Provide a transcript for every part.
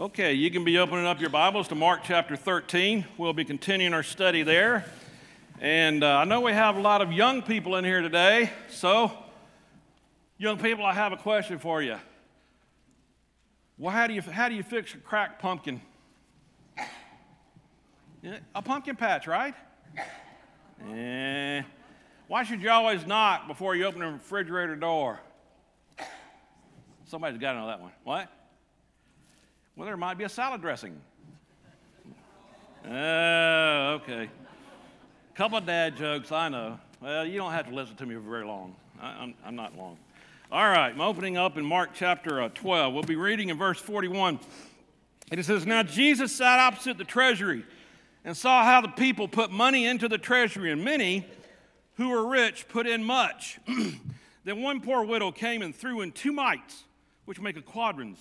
Okay, you can be opening up your Bibles to Mark chapter 13. We'll be continuing our study there. And uh, I know we have a lot of young people in here today. So, young people, I have a question for you. Well, how do you, how do you fix a cracked pumpkin? A pumpkin patch, right? Eh. Why should you always knock before you open the refrigerator door? Somebody's got to know that one. What? Well, there might be a salad dressing. Oh, uh, okay. Couple of dad jokes, I know. Well, you don't have to listen to me for very long. I, am I'm not long. All right, I'm opening up in Mark chapter uh, 12. We'll be reading in verse 41. And it says, Now Jesus sat opposite the treasury and saw how the people put money into the treasury, and many who were rich put in much. then one poor widow came and threw in two mites, which make a quadrans.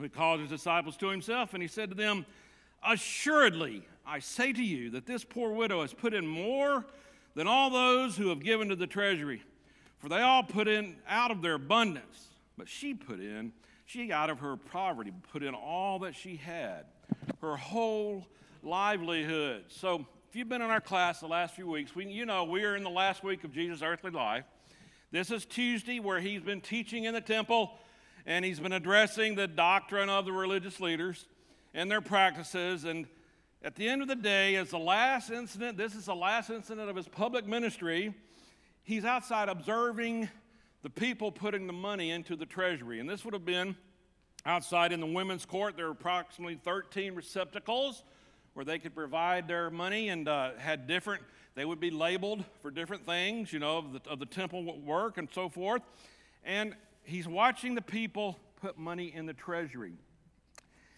He called his disciples to himself, and he said to them, Assuredly, I say to you that this poor widow has put in more than all those who have given to the treasury. For they all put in out of their abundance, but she put in, she out of her poverty put in all that she had, her whole livelihood. So, if you've been in our class the last few weeks, we, you know we are in the last week of Jesus' earthly life. This is Tuesday where he's been teaching in the temple and he's been addressing the doctrine of the religious leaders and their practices. And at the end of the day, as the last incident, this is the last incident of his public ministry, he's outside observing the people putting the money into the treasury. And this would have been outside in the women's court. There were approximately 13 receptacles where they could provide their money and uh, had different, they would be labeled for different things, you know, of the, of the temple work and so forth. And he's watching the people put money in the treasury.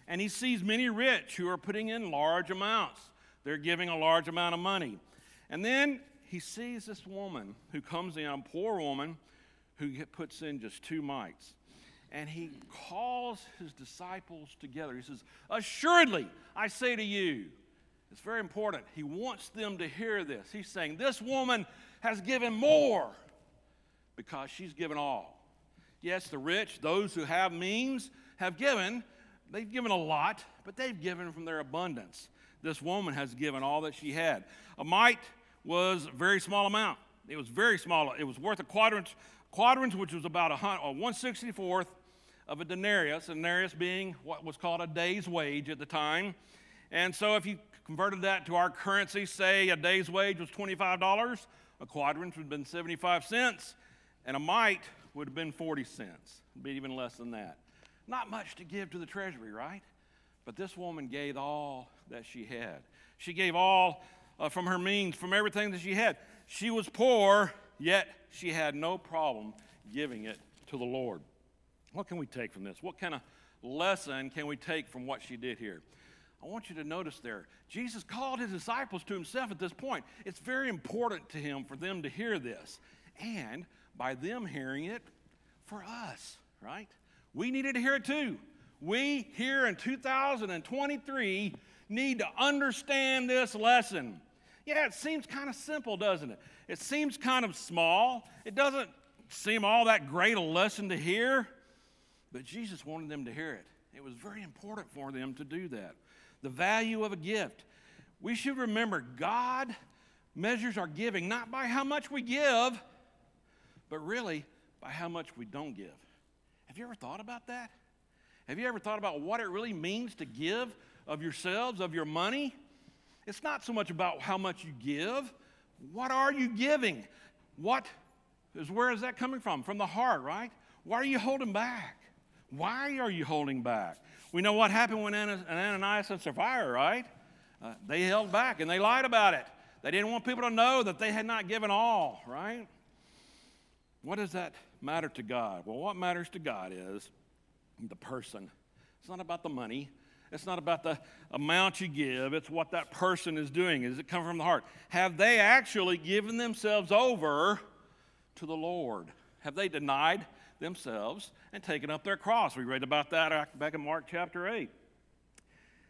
And he sees many rich who are putting in large amounts. They're giving a large amount of money. And then he sees this woman who comes in, a poor woman, who puts in just two mites. And he calls his disciples together. He says, Assuredly, I say to you, it's very important. He wants them to hear this. He's saying, This woman has given more because she's given all. Yes, the rich, those who have means, have given. They've given a lot, but they've given from their abundance. This woman has given all that she had. A mite was a very small amount. It was very small. It was worth a quadrant, quadrant which was about a, a 164th of a denarius, a denarius being what was called a day's wage at the time. And so if you converted that to our currency, say a day's wage was $25, a quadrant would have been 75 cents, and a mite would have been 40 cents, be even less than that. Not much to give to the treasury, right? But this woman gave all that she had. She gave all uh, from her means, from everything that she had. She was poor, yet she had no problem giving it to the Lord. What can we take from this? What kind of lesson can we take from what she did here? I want you to notice there, Jesus called his disciples to himself at this point. It's very important to him for them to hear this. And by them hearing it for us, right? We needed to hear it too. We here in 2023 need to understand this lesson. Yeah, it seems kind of simple, doesn't it? It seems kind of small. It doesn't seem all that great a lesson to hear, but Jesus wanted them to hear it. It was very important for them to do that. The value of a gift. We should remember God measures our giving not by how much we give, but really by how much we don't give. Have you ever thought about that? Have you ever thought about what it really means to give of yourselves, of your money? It's not so much about how much you give. What are you giving? What is where is that coming from? From the heart, right? Why are you holding back? Why are you holding back? We know what happened when Ananias and Sapphira, right? Uh, they held back and they lied about it. They didn't want people to know that they had not given all, right? What does that matter to God? Well, what matters to God is the person. It's not about the money. It's not about the amount you give. It's what that person is doing. Is it come from the heart? Have they actually given themselves over to the Lord? Have they denied themselves and taken up their cross? We read about that back in Mark chapter 8.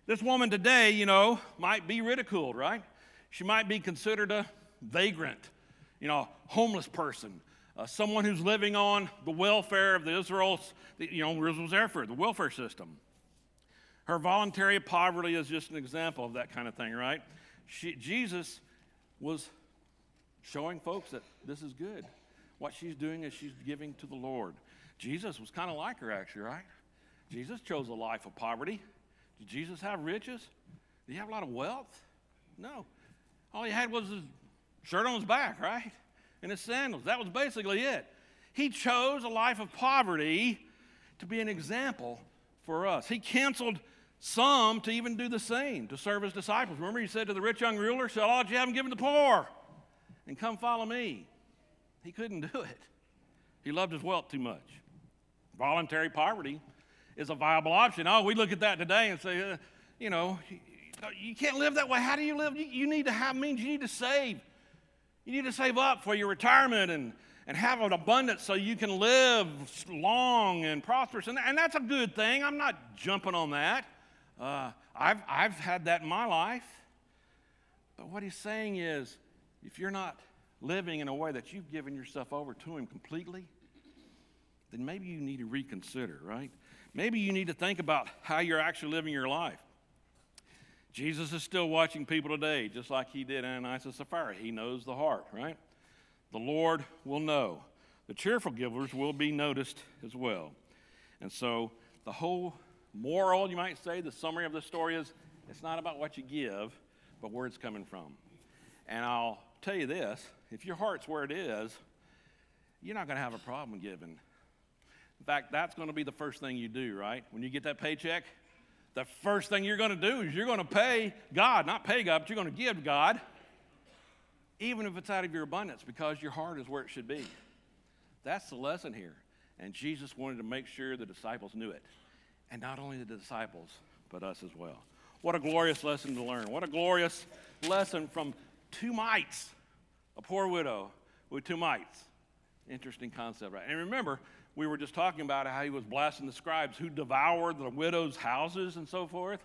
This woman today, you know, might be ridiculed, right? She might be considered a vagrant, you know, homeless person, uh, someone who's living on the welfare of the Israel's, you know, Israel's airfare, the welfare system. Her voluntary poverty is just an example of that kind of thing, right? She, Jesus was showing folks that this is good. What she's doing is she's giving to the Lord. Jesus was kind of like her, actually, right? Jesus chose a life of poverty. Did Jesus have riches? Did he have a lot of wealth? No. All he had was his shirt on his back, right? And his sandals. That was basically it. He chose a life of poverty to be an example for us. He canceled some to even do the same, to serve his disciples. Remember, he said to the rich young ruler, Sell all that you have and give to the poor, and come follow me. He couldn't do it. He loved his wealth too much. Voluntary poverty is a viable option. Oh, we look at that today and say, uh, you know, you can't live that way. How do you live? You need to have means. You need to save. You need to save up for your retirement and, and have an abundance so you can live long and prosperous. And, and that's a good thing. I'm not jumping on that. Uh, I've, I've had that in my life. But what he's saying is if you're not living in a way that you've given yourself over to him completely, then maybe you need to reconsider, right? Maybe you need to think about how you're actually living your life. Jesus is still watching people today, just like he did Ananias and Sapphira. He knows the heart, right? The Lord will know. The cheerful givers will be noticed as well. And so, the whole moral, you might say, the summary of the story is it's not about what you give, but where it's coming from. And I'll tell you this if your heart's where it is, you're not going to have a problem giving. In fact, that's going to be the first thing you do, right? When you get that paycheck, the first thing you're going to do is you're going to pay God, not pay God, but you're going to give God, even if it's out of your abundance, because your heart is where it should be. That's the lesson here. And Jesus wanted to make sure the disciples knew it. And not only the disciples, but us as well. What a glorious lesson to learn. What a glorious lesson from two mites, a poor widow with two mites. Interesting concept, right? And remember, we were just talking about how he was blasting the scribes who devoured the widows' houses and so forth.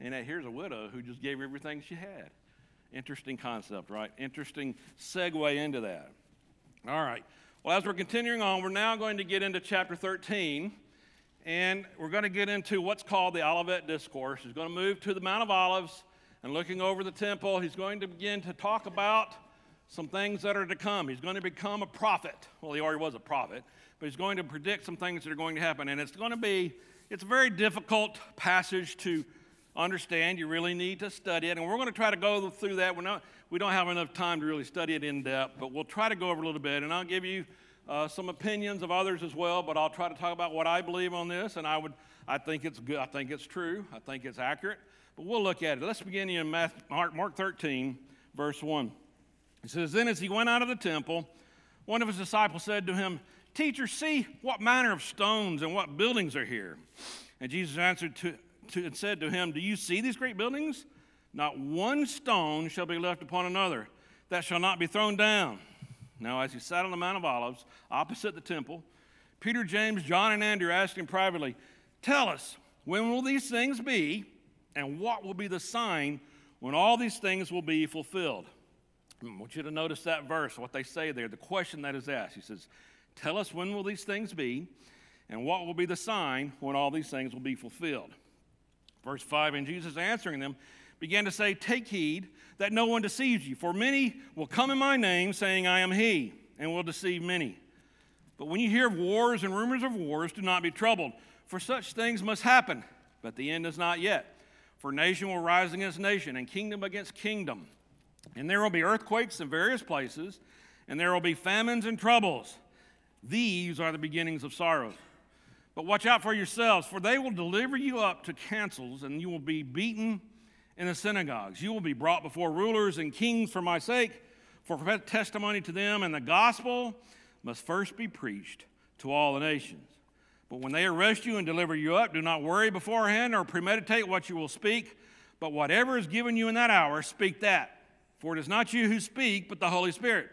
And here's a widow who just gave everything she had. Interesting concept, right? Interesting segue into that. All right. Well, as we're continuing on, we're now going to get into chapter 13, and we're going to get into what's called the Olivet Discourse. He's going to move to the Mount of Olives and looking over the temple. He's going to begin to talk about some things that are to come. He's going to become a prophet. Well, he already was a prophet, but he's going to predict some things that are going to happen. And it's going to be, it's a very difficult passage to understand. You really need to study it. And we're going to try to go through that. We're not, we don't have enough time to really study it in depth, but we'll try to go over a little bit. And I'll give you uh, some opinions of others as well, but I'll try to talk about what I believe on this. And I would, I think it's good. I think it's true. I think it's accurate. But we'll look at it. Let's begin in Mark, Mark 13, verse 1. It says, Then as he went out of the temple, one of his disciples said to him, Teacher, see what manner of stones and what buildings are here. And Jesus answered to, to, and said to him, Do you see these great buildings? Not one stone shall be left upon another that shall not be thrown down. Now, as he sat on the Mount of Olives, opposite the temple, Peter, James, John, and Andrew asked him privately, Tell us, when will these things be, and what will be the sign when all these things will be fulfilled? I want you to notice that verse, what they say there, the question that is asked. He says, Tell us when will these things be, and what will be the sign when all these things will be fulfilled? Verse 5 And Jesus answering them began to say, Take heed that no one deceives you, for many will come in my name, saying, I am he, and will deceive many. But when you hear of wars and rumors of wars, do not be troubled, for such things must happen, but the end is not yet. For nation will rise against nation, and kingdom against kingdom. And there will be earthquakes in various places, and there will be famines and troubles. These are the beginnings of sorrows. But watch out for yourselves, for they will deliver you up to councils, and you will be beaten in the synagogues. You will be brought before rulers and kings for my sake, for testimony to them, and the gospel must first be preached to all the nations. But when they arrest you and deliver you up, do not worry beforehand or premeditate what you will speak, but whatever is given you in that hour, speak that. For it is not you who speak, but the Holy Spirit.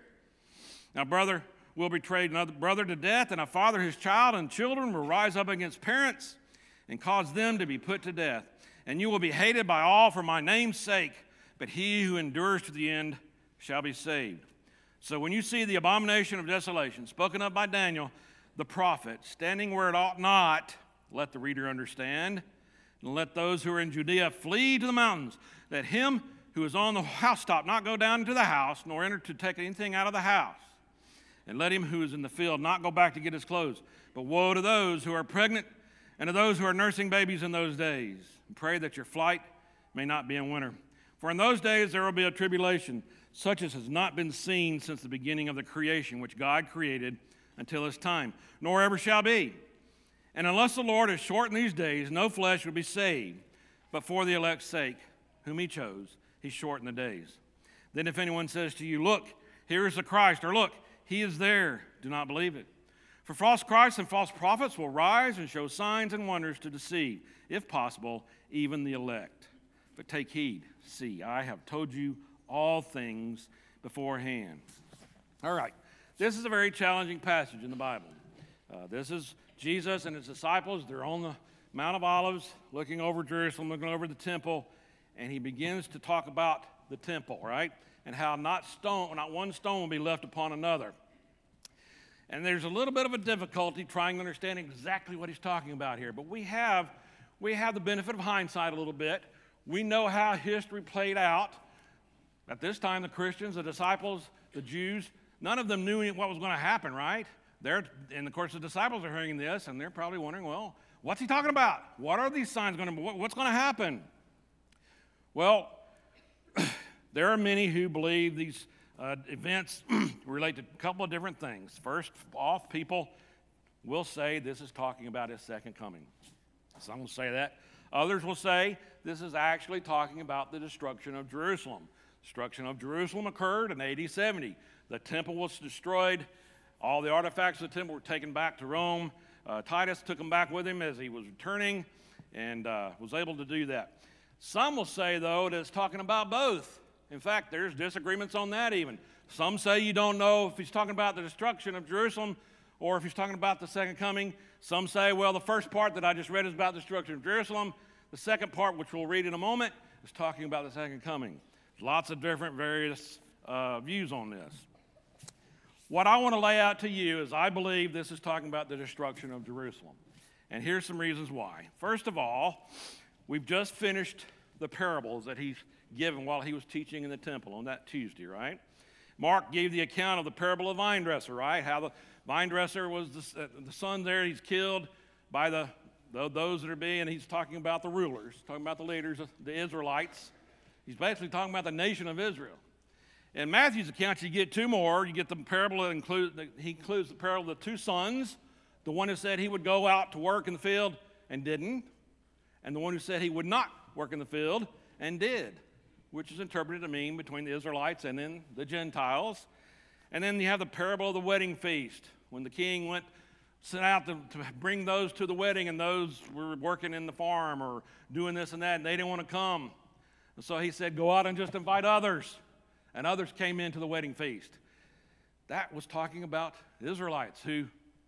Now, brother, will betray another brother to death, and a father his child, and children will rise up against parents and cause them to be put to death. And you will be hated by all for my name's sake, but he who endures to the end shall be saved. So when you see the abomination of desolation spoken of by Daniel, the prophet, standing where it ought not, let the reader understand. And let those who are in Judea flee to the mountains. Let him who is on the housetop not go down into the house, nor enter to take anything out of the house. And let him who is in the field not go back to get his clothes. But woe to those who are pregnant and to those who are nursing babies in those days. And pray that your flight may not be in winter. For in those days there will be a tribulation, such as has not been seen since the beginning of the creation, which God created until this time, nor ever shall be. And unless the Lord has shortened these days, no flesh will be saved. But for the elect's sake, whom he chose, he shortened the days. Then if anyone says to you, Look, here is the Christ, or Look, he is there, do not believe it. For false Christs and false prophets will rise and show signs and wonders to deceive, if possible, even the elect. But take heed, see, I have told you all things beforehand. All right, this is a very challenging passage in the Bible. Uh, this is Jesus and his disciples, they're on the Mount of Olives, looking over Jerusalem, looking over the temple, and he begins to talk about the temple, right? And how not stone, not one stone will be left upon another. And there's a little bit of a difficulty trying to understand exactly what he's talking about here. But we have, we have the benefit of hindsight a little bit. We know how history played out. At this time, the Christians, the disciples, the Jews, none of them knew what was going to happen, right? They're, and of course, the disciples are hearing this, and they're probably wondering, well, what's he talking about? What are these signs going to be? What's going to happen? Well, there are many who believe these uh, events relate to a couple of different things. First off, people will say this is talking about his second coming. Some will say that. Others will say this is actually talking about the destruction of Jerusalem. Destruction of Jerusalem occurred in AD 70. The temple was destroyed all the artifacts of the temple were taken back to Rome. Uh, Titus took them back with him as he was returning and uh, was able to do that. Some will say, though, that it's talking about both. In fact, there's disagreements on that even. Some say you don't know if he's talking about the destruction of Jerusalem or if he's talking about the second coming. Some say, well, the first part that I just read is about the destruction of Jerusalem. The second part, which we'll read in a moment, is talking about the second coming. Lots of different various uh, views on this. What I want to lay out to you is I believe this is talking about the destruction of Jerusalem. And here's some reasons why. First of all, we've just finished the parables that he's given while he was teaching in the temple on that Tuesday, right? Mark gave the account of the parable of the vine dresser, right? How the vine dresser was the, uh, the son there, he's killed by the, the, those that are being, he's talking about the rulers, talking about the leaders, the Israelites. He's basically talking about the nation of Israel. In Matthew's account, you get two more. You get the parable that includes, he includes the parable of the two sons, the one who said he would go out to work in the field and didn't, and the one who said he would not work in the field and did, which is interpreted to mean between the Israelites and then the Gentiles. And then you have the parable of the wedding feast, when the king went sent out to, to, bring those to the wedding, and those were working in the farm or doing this and that, and they didn't want to come. And so he said, Go out and just invite others and others came into the wedding feast. That was talking about Israelites who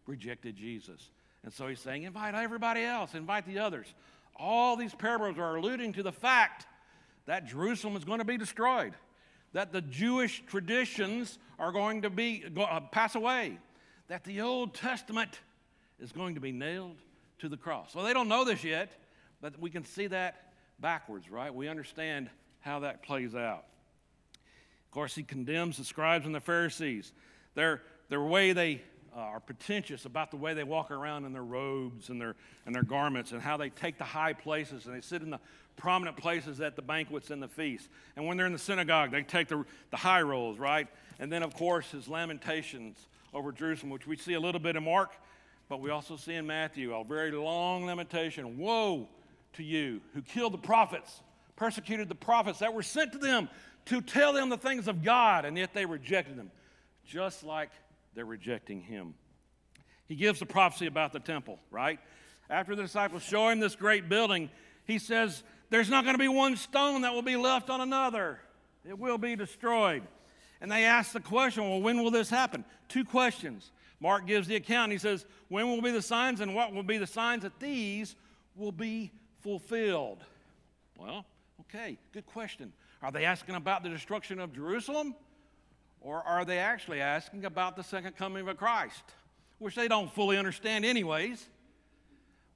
rejected Jesus. And so he's saying, invite everybody else, invite the others. All these parables are alluding to the fact that Jerusalem is going to be destroyed, that the Jewish traditions are going to be uh, pass away, that the Old Testament is going to be nailed to the cross. Well, they don't know this yet, but we can see that backwards, right? We understand how that plays out. Of course, he condemns the scribes and the Pharisees. Their, their way they uh, are pretentious about the way they walk around in their robes and their, and their garments and how they take the high places and they sit in the prominent places at the banquets and the feasts. And when they're in the synagogue, they take the, the high rolls, right? And then, of course, his lamentations over Jerusalem, which we see a little bit in Mark, but we also see in Matthew a very long lamentation. Woe to you who killed the prophets, persecuted the prophets that were sent to them to tell them the things of God, and yet they rejected them. just like they're rejecting him. He gives the prophecy about the temple, right? After the disciples show him this great building, he says, There's not going to be one stone that will be left on another, it will be destroyed. And they ask the question, Well, when will this happen? Two questions. Mark gives the account. He says, When will be the signs, and what will be the signs that these will be fulfilled? Well, okay, good question. Are they asking about the destruction of Jerusalem? Or are they actually asking about the second coming of Christ? Which they don't fully understand, anyways.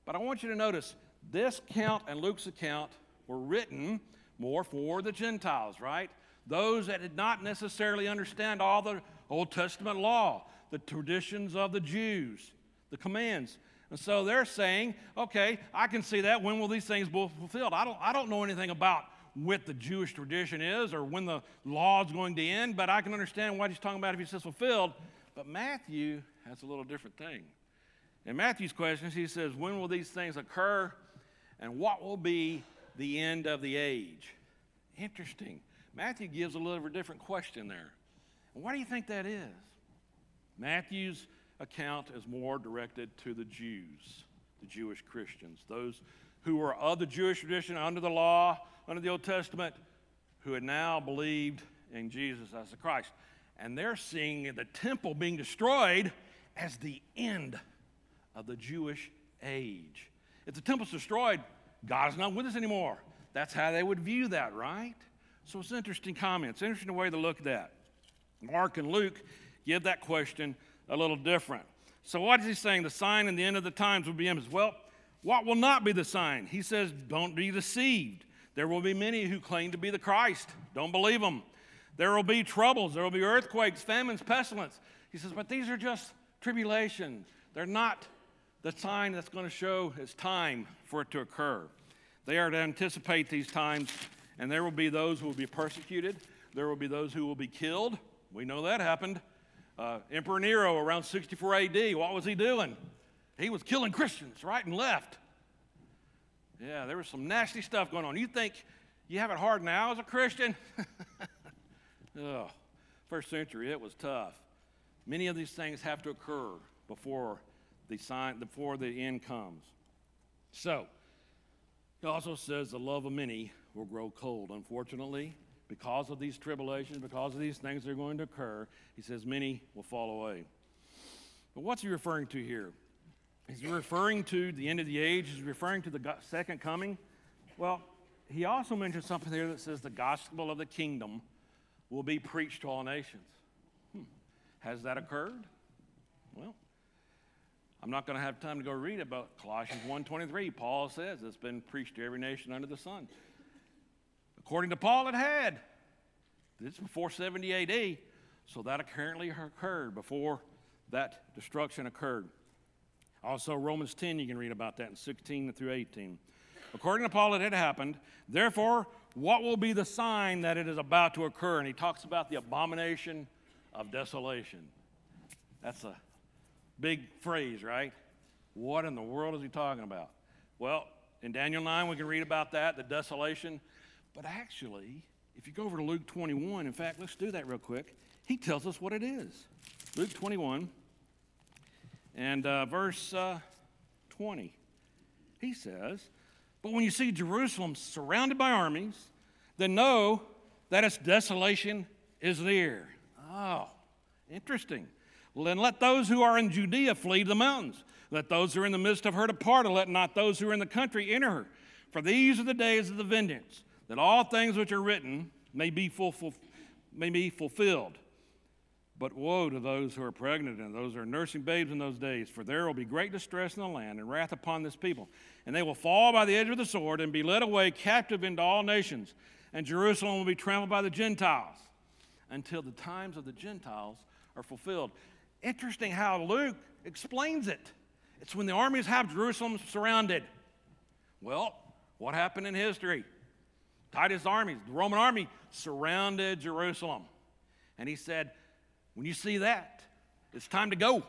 But I want you to notice this account and Luke's account were written more for the Gentiles, right? Those that did not necessarily understand all the Old Testament law, the traditions of the Jews, the commands. And so they're saying, okay, I can see that. When will these things be fulfilled? I don't, I don't know anything about what the Jewish tradition is or when the law is going to end, but I can understand what he's talking about if he says fulfilled. But Matthew has a little different thing. In Matthew's questions, he says, When will these things occur? And what will be the end of the age? Interesting. Matthew gives a little different question there. Why do you think that is? Matthew's account is more directed to the Jews, the Jewish Christians, those who were of the Jewish tradition under the law, under the Old Testament, who had now believed in Jesus as the Christ. And they're seeing the temple being destroyed as the end of the Jewish age. If the temple's destroyed, God is not with us anymore. That's how they would view that, right? So it's interesting comments, interesting way to look at that. Mark and Luke give that question a little different. So what is he saying? The sign and the end of the times will be imminent. Well, what will not be the sign? He says, don't be deceived. There will be many who claim to be the Christ. Don't believe them. There will be troubles. There will be earthquakes, famines, pestilence. He says, but these are just tribulation. They're not the sign that's going to show it's time for it to occur. They are to anticipate these times, and there will be those who will be persecuted. There will be those who will be killed. We know that happened. Uh, Emperor Nero around 64 AD, what was he doing? He was killing Christians right and left. Yeah, there was some nasty stuff going on. You think you have it hard now as a Christian? oh, first century, it was tough. Many of these things have to occur before the sign before the end comes. So, he also says the love of many will grow cold. Unfortunately, because of these tribulations, because of these things that are going to occur, he says many will fall away. But what's he referring to here? Is referring to the end of the age? Is referring to the second coming? Well, he also mentions something here that says the gospel of the kingdom will be preached to all nations. Hmm. Has that occurred? Well, I'm not going to have time to go read about Colossians 1.23, Paul says it's been preached to every nation under the sun. According to Paul, it had. This is before 70 AD, so that apparently occurred before that destruction occurred. Also, Romans 10, you can read about that in 16 through 18. According to Paul, it had happened. Therefore, what will be the sign that it is about to occur? And he talks about the abomination of desolation. That's a Big phrase, right? What in the world is he talking about? Well, in Daniel 9, we can read about that, the desolation. But actually, if you go over to Luke 21, in fact, let's do that real quick. He tells us what it is. Luke 21 and uh, verse uh, 20. He says, But when you see Jerusalem surrounded by armies, then know that its desolation is near. Oh, interesting. Then let those who are in Judea flee to the mountains. Let those who are in the midst of her depart, and let not those who are in the country enter her. For these are the days of the vengeance, that all things which are written may be, may be fulfilled. But woe to those who are pregnant and those who are nursing babes in those days, for there will be great distress in the land and wrath upon this people. And they will fall by the edge of the sword and be led away captive into all nations. And Jerusalem will be trampled by the Gentiles until the times of the Gentiles are fulfilled. Interesting how Luke explains it. It's when the armies have Jerusalem surrounded. Well, what happened in history? Titus' armies, the Roman army, surrounded Jerusalem. And he said, When you see that, it's time to go.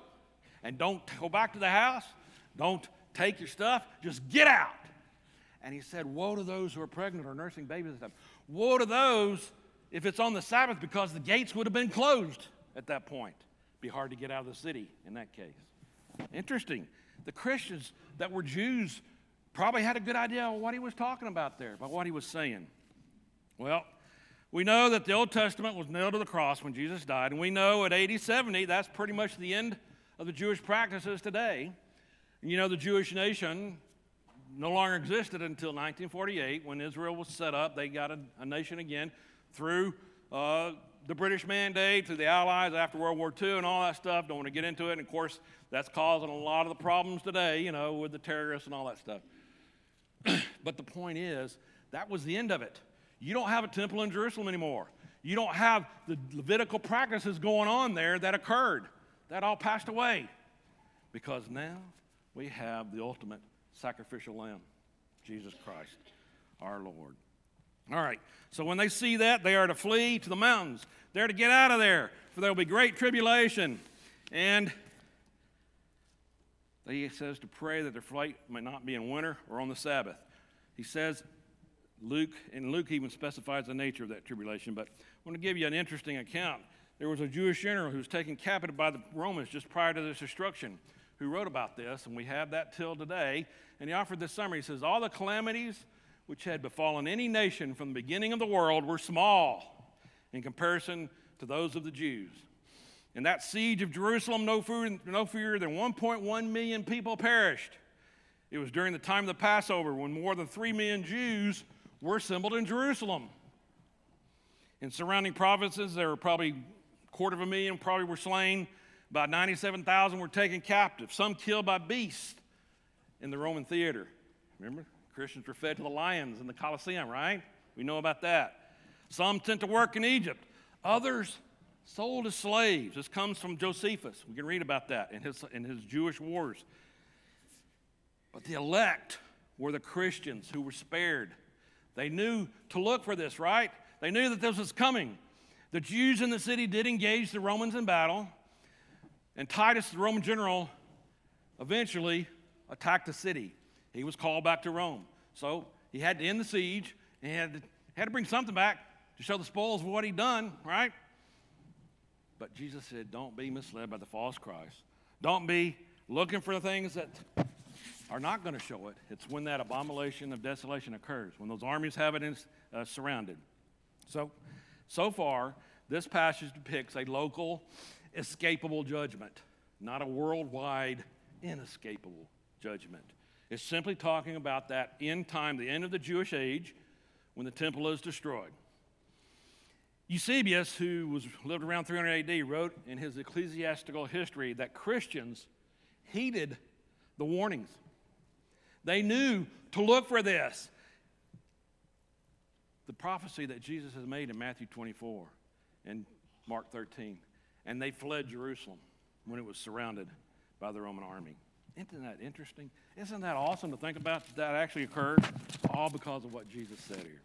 And don't go back to the house. Don't take your stuff. Just get out. And he said, Woe to those who are pregnant or nursing babies and stuff. Woe to those if it's on the Sabbath because the gates would have been closed at that point be hard to get out of the city in that case. Interesting. The Christians that were Jews probably had a good idea of what he was talking about there, about what he was saying. Well, we know that the Old Testament was nailed to the cross when Jesus died, and we know at AD 70 that's pretty much the end of the Jewish practices today. And you know, the Jewish nation no longer existed until 1948 when Israel was set up. They got a, a nation again through uh, the British mandate to the Allies after World War II and all that stuff. Don't want to get into it. And of course, that's causing a lot of the problems today, you know, with the terrorists and all that stuff. But the point is, that was the end of it. You don't have a temple in Jerusalem anymore. You don't have the Levitical practices going on there that occurred. That all passed away. Because now we have the ultimate sacrificial lamb, Jesus Christ, our Lord. All right, so when they see that, they are to flee to the mountains. They're to get out of there, for there will be great tribulation. And he says to pray that their flight may not be in winter or on the Sabbath. He says, Luke, and Luke even specifies the nature of that tribulation, but I want to give you an interesting account. There was a Jewish general who was taken captive by the Romans just prior to this destruction who wrote about this, and we have that till today. And he offered this summary. He says, All the calamities which had befallen any nation from the beginning of the world were small in comparison to those of the Jews. In that siege of Jerusalem, no fewer, no fewer than 1.1 million people perished. It was during the time of the Passover when more than 3 million Jews were assembled in Jerusalem. In surrounding provinces, there were probably a quarter of a million probably were slain. About 97,000 were taken captive, some killed by beasts in the Roman theater. Remember? Christians were fed to the lions in the Colosseum, right? We know about that. Some sent to work in Egypt. Others sold as slaves. This comes from Josephus. We can read about that in his, in his Jewish wars. But the elect were the Christians who were spared. They knew to look for this, right? They knew that this was coming. The Jews in the city did engage the Romans in battle, and Titus, the Roman general, eventually attacked the city. He was called back to Rome. So he had to end the siege, and he had to, had to bring something back to show the spoils of what he'd done, right? But Jesus said, Don't be misled by the false Christ. Don't be looking for the things that are not going to show it. It's when that abomination of desolation occurs, when those armies have it in, uh, surrounded. So, so far, this passage depicts a local, escapable judgment, not a worldwide, inescapable judgment. It's simply talking about that end time, the end of the Jewish age, when the temple is destroyed. Eusebius, who was, lived around 300 AD, wrote in his ecclesiastical history that Christians heeded the warnings. They knew to look for this. The prophecy that Jesus has made in Matthew 24 and Mark 13. And they fled Jerusalem when it was surrounded by the Roman army. Isn't that interesting? Isn't that awesome to think about that actually occurred? All because of what Jesus said here.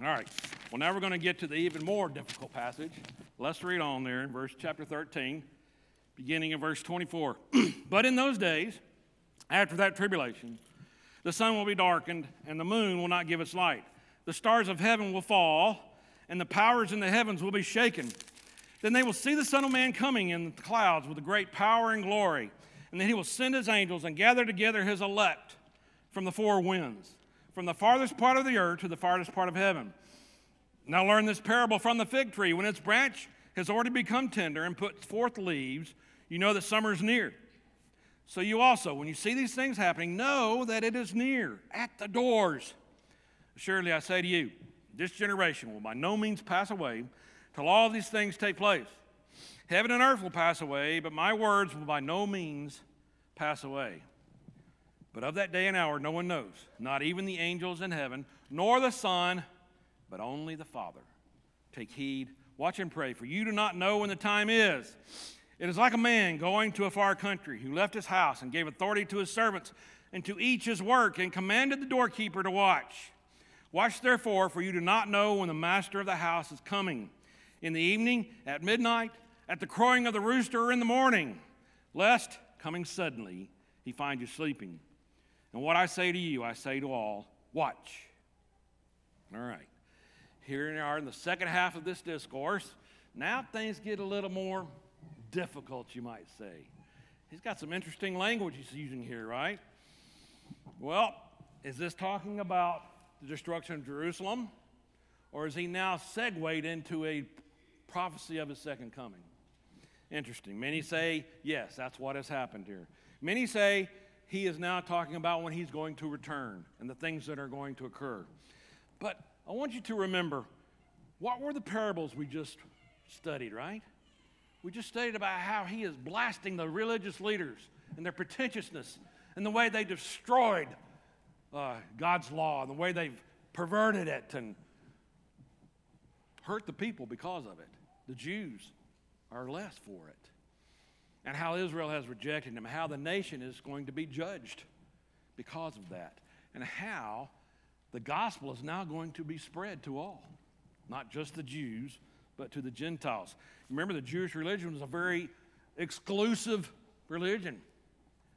All right. Well, now we're going to get to the even more difficult passage. Let's read on there in verse chapter 13, beginning in verse 24. but in those days, after that tribulation, the sun will be darkened, and the moon will not give its light. The stars of heaven will fall, and the powers in the heavens will be shaken. Then they will see the Son of Man coming in the clouds with great power and glory. And then he will send his angels and gather together his elect from the four winds, from the farthest part of the earth to the farthest part of heaven. Now learn this parable from the fig tree. When its branch has already become tender and puts forth leaves, you know that summer is near. So you also, when you see these things happening, know that it is near, at the doors. Surely I say to you, this generation will by no means pass away till all these things take place. Heaven and earth will pass away, but my words will by no means pass away. But of that day and hour no one knows, not even the angels in heaven, nor the Son, but only the Father. Take heed, watch and pray, for you do not know when the time is. It is like a man going to a far country who left his house and gave authority to his servants and to each his work and commanded the doorkeeper to watch. Watch therefore, for you do not know when the master of the house is coming. In the evening, at midnight, at the crowing of the rooster, or in the morning, lest, coming suddenly, he find you sleeping. And what I say to you, I say to all watch. All right. Here we are in the second half of this discourse. Now things get a little more difficult, you might say. He's got some interesting language he's using here, right? Well, is this talking about the destruction of Jerusalem? Or is he now segued into a prophecy of his second coming? Interesting. Many say, yes, that's what has happened here. Many say he is now talking about when he's going to return and the things that are going to occur. But I want you to remember what were the parables we just studied, right? We just studied about how he is blasting the religious leaders and their pretentiousness and the way they destroyed uh, God's law and the way they've perverted it and hurt the people because of it. The Jews are less for it. And how Israel has rejected him, how the nation is going to be judged because of that, and how the gospel is now going to be spread to all, not just the Jews, but to the Gentiles. Remember, the Jewish religion was a very exclusive religion.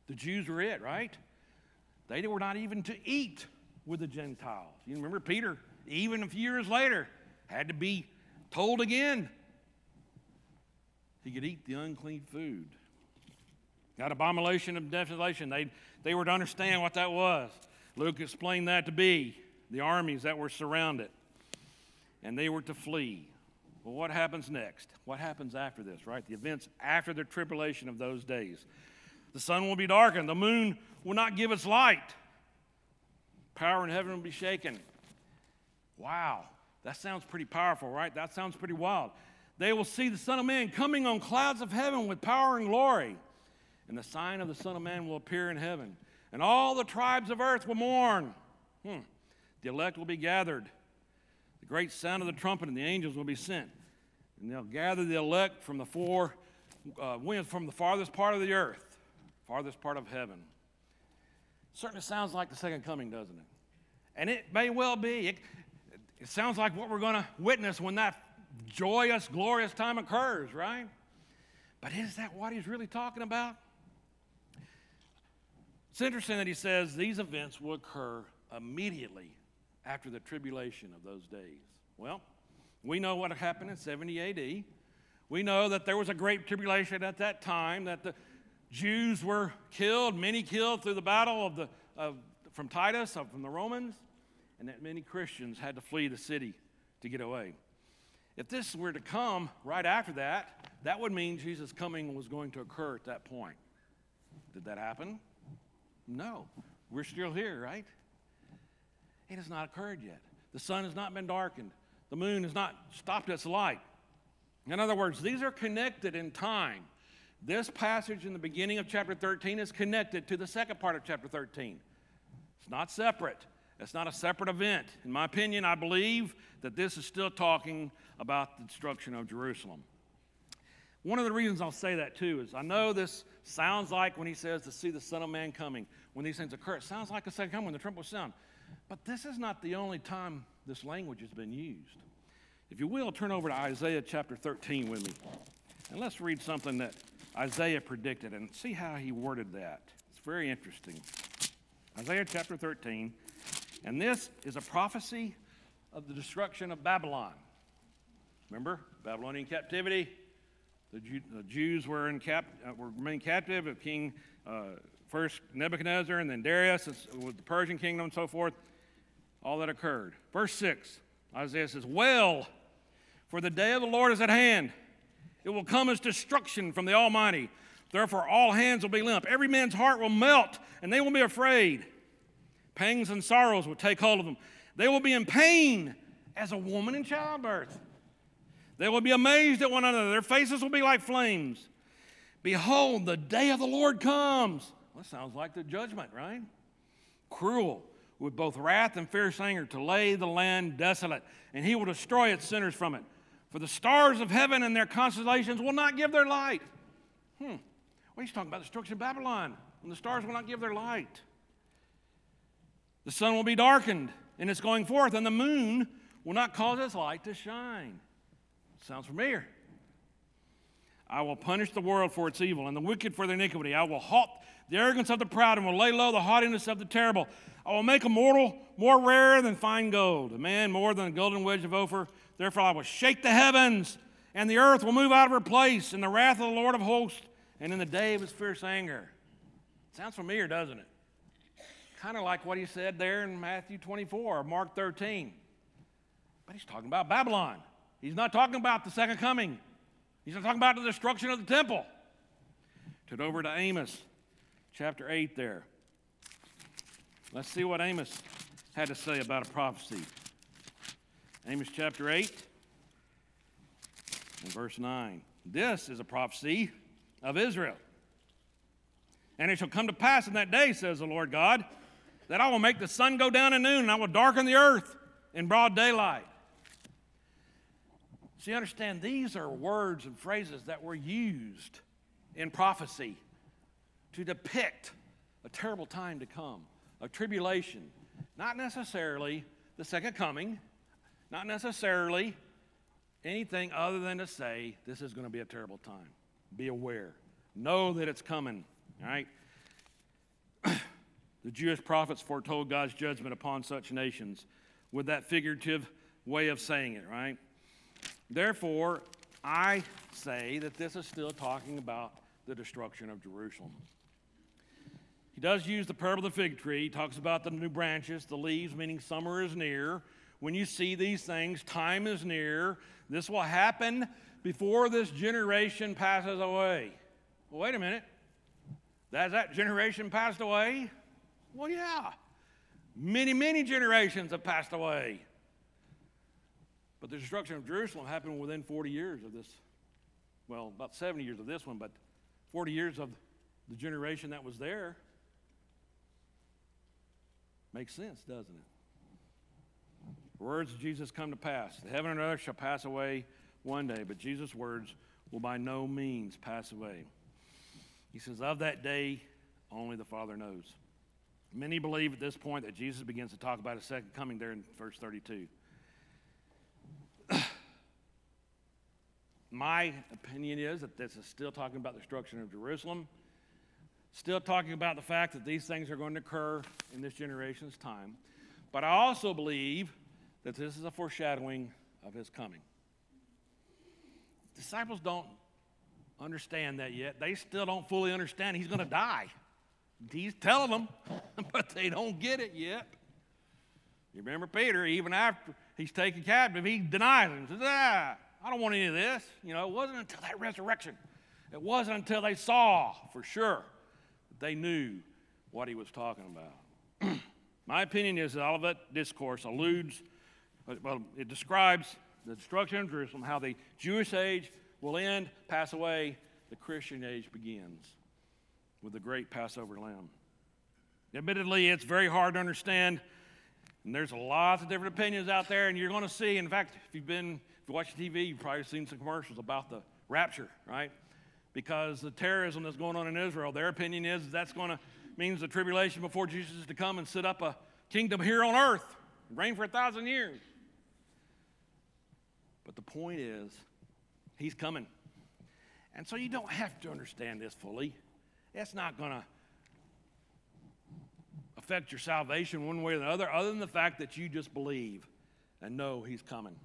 The Jews were it, right? They were not even to eat with the Gentiles. You remember Peter, even a few years later, had to be told again he could eat the unclean food. That abomination of desolation, they, they were to understand what that was. Luke explained that to be the armies that were surrounded, and they were to flee. Well, what happens next? What happens after this, right? The events after the tribulation of those days. The sun will be darkened, the moon will not give its light, power in heaven will be shaken. Wow, that sounds pretty powerful, right? That sounds pretty wild. They will see the Son of Man coming on clouds of heaven with power and glory. And the sign of the Son of Man will appear in heaven. And all the tribes of earth will mourn. Hmm. The elect will be gathered. Great sound of the trumpet and the angels will be sent. And they'll gather the elect from the four uh, winds, from the farthest part of the earth farthest part of heaven. Certainly sounds like the second coming, doesn't it? And it may well be. It, it sounds like what we're going to witness when that joyous, glorious time occurs, right? But is that what he's really talking about? It's interesting that he says these events will occur immediately after the tribulation of those days. Well, we know what happened in 70 AD. We know that there was a great tribulation at that time, that the Jews were killed, many killed through the battle of the, of, from Titus, from the Romans, and that many Christians had to flee the city to get away. If this were to come right after that, that would mean Jesus' coming was going to occur at that point. Did that happen? No. We're still here, right? It has not occurred yet. The sun has not been darkened. The moon has not stopped its light. In other words, these are connected in time. This passage in the beginning of chapter 13 is connected to the second part of chapter 13. It's not separate. It's not a separate event. In my opinion, I believe that this is still talking about the destruction of Jerusalem. One of the reasons I'll say that too is I know this sounds like when he says to see the Son of Man coming, when these things occur, it sounds like a second coming when the trumpet sound. But this is not the only time this language has been used. If you will, turn over to Isaiah chapter 13 with me. And let's read something that Isaiah predicted and see how he worded that. It's very interesting. Isaiah chapter 13, and this is a prophecy of the destruction of Babylon. Remember, Babylonian captivity. The, Jews were in cap, uh, were remained captive of King uh, first Nebuchadnezzar and then Darius with the Persian kingdom and so forth. All that occurred. Verse 6, Isaiah says, Well, for the day of the Lord is at hand. It will come as destruction from the Almighty. Therefore, all hands will be limp. Every man's heart will melt, and they will be afraid. Pangs and sorrows will take hold of them. They will be in pain as a woman in childbirth. They will be amazed at one another. Their faces will be like flames. Behold, the day of the Lord comes. That sounds like the judgment, right? Cruel, with both wrath and fierce anger, to lay the land desolate, and he will destroy its sinners from it. For the stars of heaven and their constellations will not give their light. Hmm. Well, he's talking about the destruction of Babylon, and the stars will not give their light. The sun will be darkened in its going forth, and the moon will not cause its light to shine. Sounds familiar. I will punish the world for its evil and the wicked for their iniquity. I will halt the arrogance of the proud and will lay low the haughtiness of the terrible. I will make a mortal more rare than fine gold, a man more than a golden wedge of Ophir. Therefore, I will shake the heavens, and the earth will move out of her place in the wrath of the Lord of hosts and in the day of his fierce anger. Sounds familiar, doesn't it? Kind of like what he said there in Matthew 24 or Mark 13. But he's talking about Babylon. He's not talking about the second coming. He's not talking about the destruction of the temple. Turn over to Amos chapter 8 there. Let's see what Amos had to say about a prophecy. Amos chapter 8 and verse 9. This is a prophecy of Israel. And it shall come to pass in that day, says the Lord God, that I will make the sun go down at noon and I will darken the earth in broad daylight. See, understand these are words and phrases that were used in prophecy to depict a terrible time to come, a tribulation. Not necessarily the second coming, not necessarily anything other than to say this is going to be a terrible time. Be aware. Know that it's coming, all right? the Jewish prophets foretold God's judgment upon such nations with that figurative way of saying it, right? Therefore, I say that this is still talking about the destruction of Jerusalem. Does use the parable of the fig tree. He talks about the new branches, the leaves, meaning summer is near. When you see these things, time is near. This will happen before this generation passes away. Well, wait a minute. Has that generation passed away? Well, yeah. Many, many generations have passed away. But the destruction of Jerusalem happened within 40 years of this. Well, about 70 years of this one, but 40 years of the generation that was there. Makes sense, doesn't it? Words of Jesus come to pass. The heaven and earth shall pass away one day, but Jesus' words will by no means pass away. He says, Of that day, only the Father knows. Many believe at this point that Jesus begins to talk about a second coming there in verse 32. My opinion is that this is still talking about the destruction of Jerusalem, still talking about the fact that these things are going to occur in this generation's time. But I also believe that this is a foreshadowing of his coming. Disciples don't understand that yet. They still don't fully understand he's going to die. He's telling them, but they don't get it yet. You remember Peter, even after he's taken captive, he denies him. Says, ah, I don't want any of this. You know, it wasn't until that resurrection. It wasn't until they saw for sure they knew what he was talking about. My opinion is that all of that discourse alludes, well, it describes the destruction of Jerusalem, how the Jewish age will end, pass away, the Christian age begins with the great Passover lamb. Admittedly, it's very hard to understand, and there's lots of different opinions out there, and you're going to see, in fact, if you've been, if you watch TV, you've probably seen some commercials about the rapture, right? Because the terrorism that's going on in Israel, their opinion is that's going to means the tribulation before Jesus is to come and set up a kingdom here on earth, reign for a thousand years. But the point is, he's coming. And so you don't have to understand this fully. It's not going to affect your salvation one way or the other, other than the fact that you just believe and know He's coming.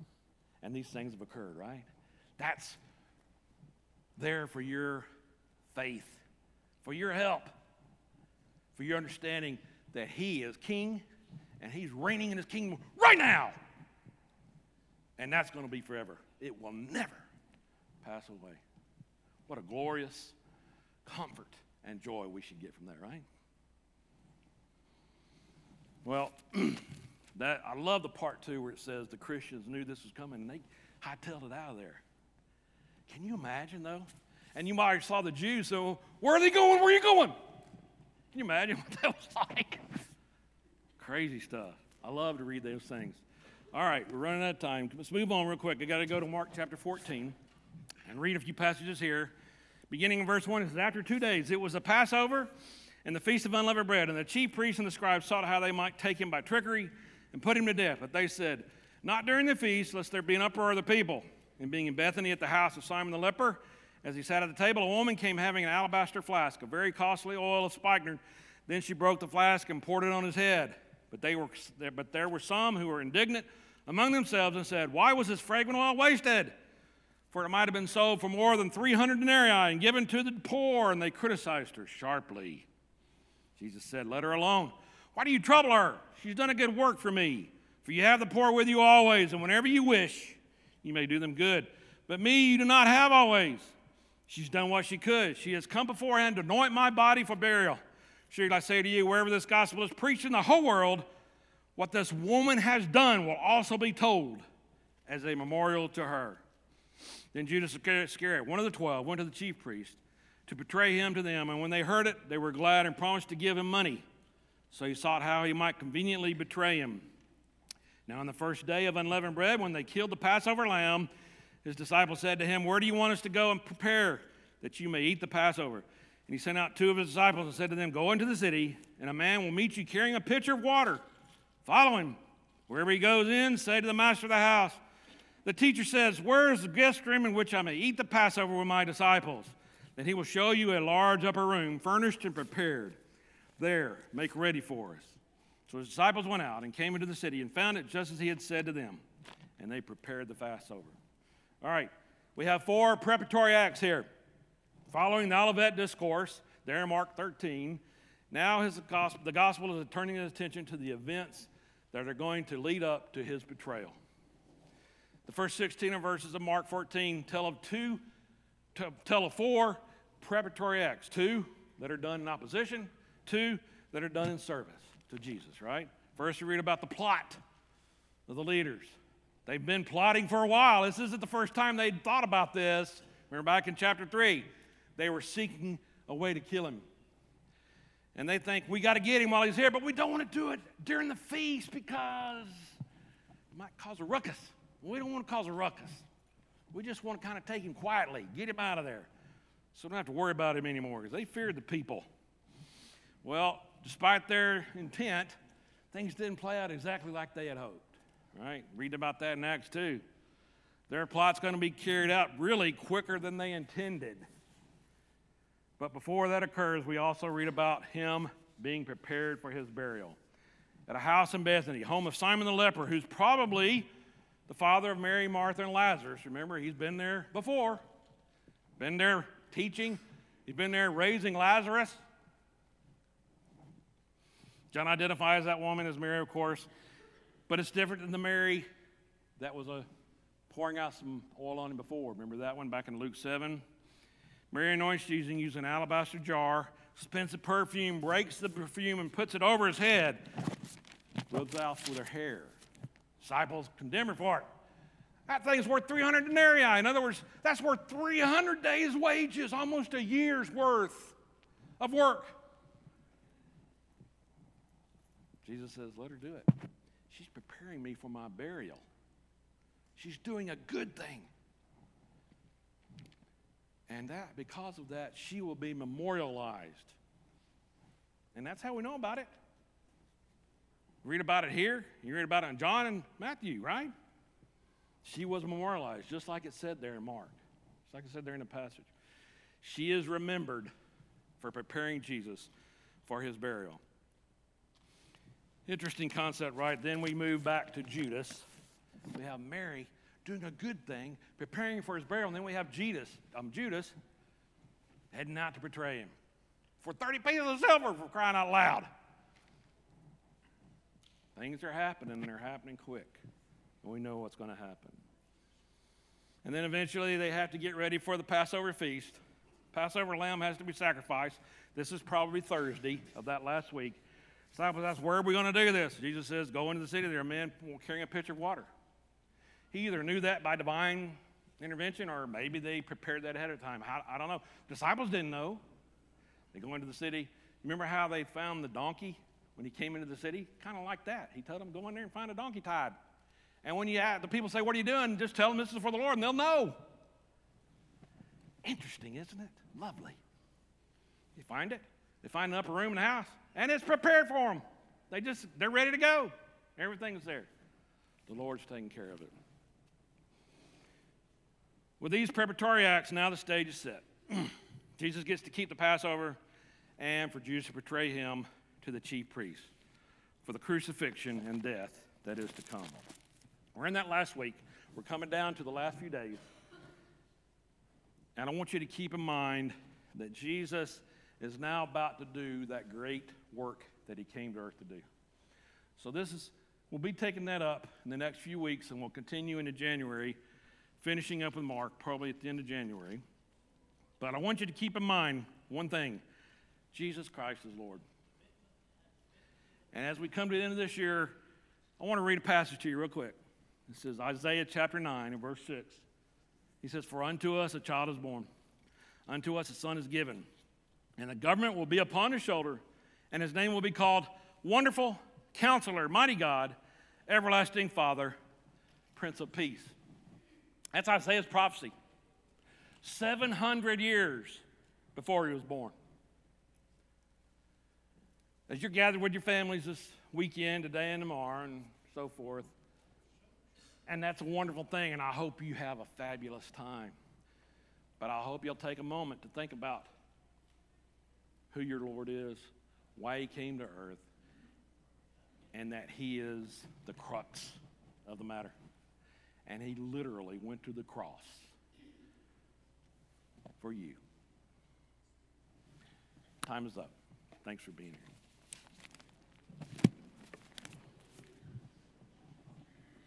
And these things have occurred, right? That's there for your faith, for your help, for your understanding that He is King and He's reigning in His kingdom right now. And that's going to be forever. It will never pass away. What a glorious comfort and joy we should get from that, right? Well, that I love the part two where it says the Christians knew this was coming and they hightailed it out of there. Can you imagine though? And you might have saw the Jews, so where are they going? Where are you going? Can you imagine what that was like? Crazy stuff. I love to read those things. All right, we're running out of time. Let's move on real quick. I got to go to Mark chapter 14 and read a few passages here. Beginning in verse 1, it says, After two days, it was a Passover and the feast of unleavened bread. And the chief priests and the scribes sought how they might take him by trickery and put him to death. But they said, Not during the feast, lest there be an uproar of the people. And being in Bethany at the house of Simon the leper, as he sat at the table, a woman came having an alabaster flask of very costly oil of spikenard. Then she broke the flask and poured it on his head. But, they were, but there were some who were indignant among themselves and said, Why was this fragrant oil wasted? for it might have been sold for more than 300 denarii and given to the poor. And they criticized her sharply. Jesus said, Let her alone. Why do you trouble her? She's done a good work for me. For you have the poor with you always, and whenever you wish, you may do them good. But me you do not have always. She's done what she could. She has come beforehand to anoint my body for burial. Surely I say to you, wherever this gospel is preached in the whole world, what this woman has done will also be told as a memorial to her. Then Judas Iscariot, one of the twelve, went to the chief priest to betray him to them. And when they heard it, they were glad and promised to give him money. So he sought how he might conveniently betray him. Now, on the first day of unleavened bread, when they killed the Passover lamb, his disciples said to him, Where do you want us to go and prepare that you may eat the Passover? And he sent out two of his disciples and said to them, Go into the city, and a man will meet you carrying a pitcher of water. Follow him. Wherever he goes in, say to the master of the house, The teacher says, Where is the guest room in which I may eat the Passover with my disciples? Then he will show you a large upper room, furnished and prepared. There, make ready for us. So his disciples went out and came into the city and found it just as he had said to them, and they prepared the Passover. All right, we have four preparatory acts here. Following the Olivet Discourse, there in Mark 13, now his the gospel is turning his attention to the events that are going to lead up to his betrayal. The first 16 verses of Mark 14 tell of two, tell of four preparatory acts, two that are done in opposition, two that are done in service to Jesus, right? First, you read about the plot of the leaders. They've been plotting for a while. This isn't the first time they'd thought about this. Remember back in chapter 3, they were seeking a way to kill him. And they think, we got to get him while he's here, but we don't want to do it during the feast because it might cause a ruckus. We don't want to cause a ruckus. We just want to kind of take him quietly, get him out of there. So we don't have to worry about him anymore because they feared the people. Well, despite their intent, things didn't play out exactly like they had hoped. Right? Read about that in Acts 2. Their plot's going to be carried out really quicker than they intended. But before that occurs, we also read about him being prepared for his burial at a house in Bethany, home of Simon the leper, who's probably the father of Mary, Martha, and Lazarus. Remember, he's been there before, been there teaching, he's been there raising Lazarus. John identifies that woman as Mary, of course, but it's different than the Mary that was a uh, pouring out some oil on him before. Remember that one back in Luke 7? Mary anoints Jesus using an alabaster jar, spins the perfume, breaks the perfume, and puts it over his head, rubs off with her hair. Disciples condemn her for it. That thing's worth 300 denarii. In other words, that's worth 300 days' wages, almost a year's worth of work. Jesus says, Let her do it. She's preparing me for my burial. She's doing a good thing. And that, because of that, she will be memorialized. And that's how we know about it. Read about it here, you read about it in John and Matthew, right? She was memorialized, just like it said there in Mark, just like it said there in the passage. She is remembered for preparing Jesus for his burial. Interesting concept, right? Then we move back to Judas. We have Mary doing a good thing, preparing for his burial, and then we have Judas, um, Judas heading out to betray him for 30 pieces of silver for crying out loud. Things are happening, and they're happening quick. And we know what's going to happen. And then eventually they have to get ready for the Passover feast. Passover lamb has to be sacrificed. This is probably Thursday of that last week. Disciples ask, Where are we going to do this? Jesus says, Go into the city. There are men carrying a pitcher of water. He either knew that by divine intervention or maybe they prepared that ahead of time. I, I don't know. Disciples didn't know. They go into the city. Remember how they found the donkey when he came into the city? Kind of like that. He told them, Go in there and find a donkey tied. And when you ask, the people say, What are you doing? Just tell them this is for the Lord, and they'll know. Interesting, isn't it? Lovely. You find it. They find an upper room in the house and it's prepared for them. They just, they're ready to go. Everything's there. The Lord's taking care of it. With these preparatory acts, now the stage is set. Jesus gets to keep the Passover and for Judas to betray him to the chief priests for the crucifixion and death that is to come. We're in that last week. We're coming down to the last few days. And I want you to keep in mind that Jesus is now about to do that great work that he came to earth to do. So this is we'll be taking that up in the next few weeks and we'll continue into January, finishing up with Mark probably at the end of January. But I want you to keep in mind one thing. Jesus Christ is Lord. And as we come to the end of this year, I want to read a passage to you real quick. It says Isaiah chapter 9 and verse 6. He says, For unto us a child is born, unto us a son is given and the government will be upon his shoulder, and his name will be called Wonderful Counselor, Mighty God, Everlasting Father, Prince of Peace. That's Isaiah's prophecy. 700 years before he was born. As you're gathered with your families this weekend, today and tomorrow, and so forth, and that's a wonderful thing, and I hope you have a fabulous time. But I hope you'll take a moment to think about who your Lord is, why he came to earth, and that he is the crux of the matter. And he literally went to the cross for you. Time is up. Thanks for being here.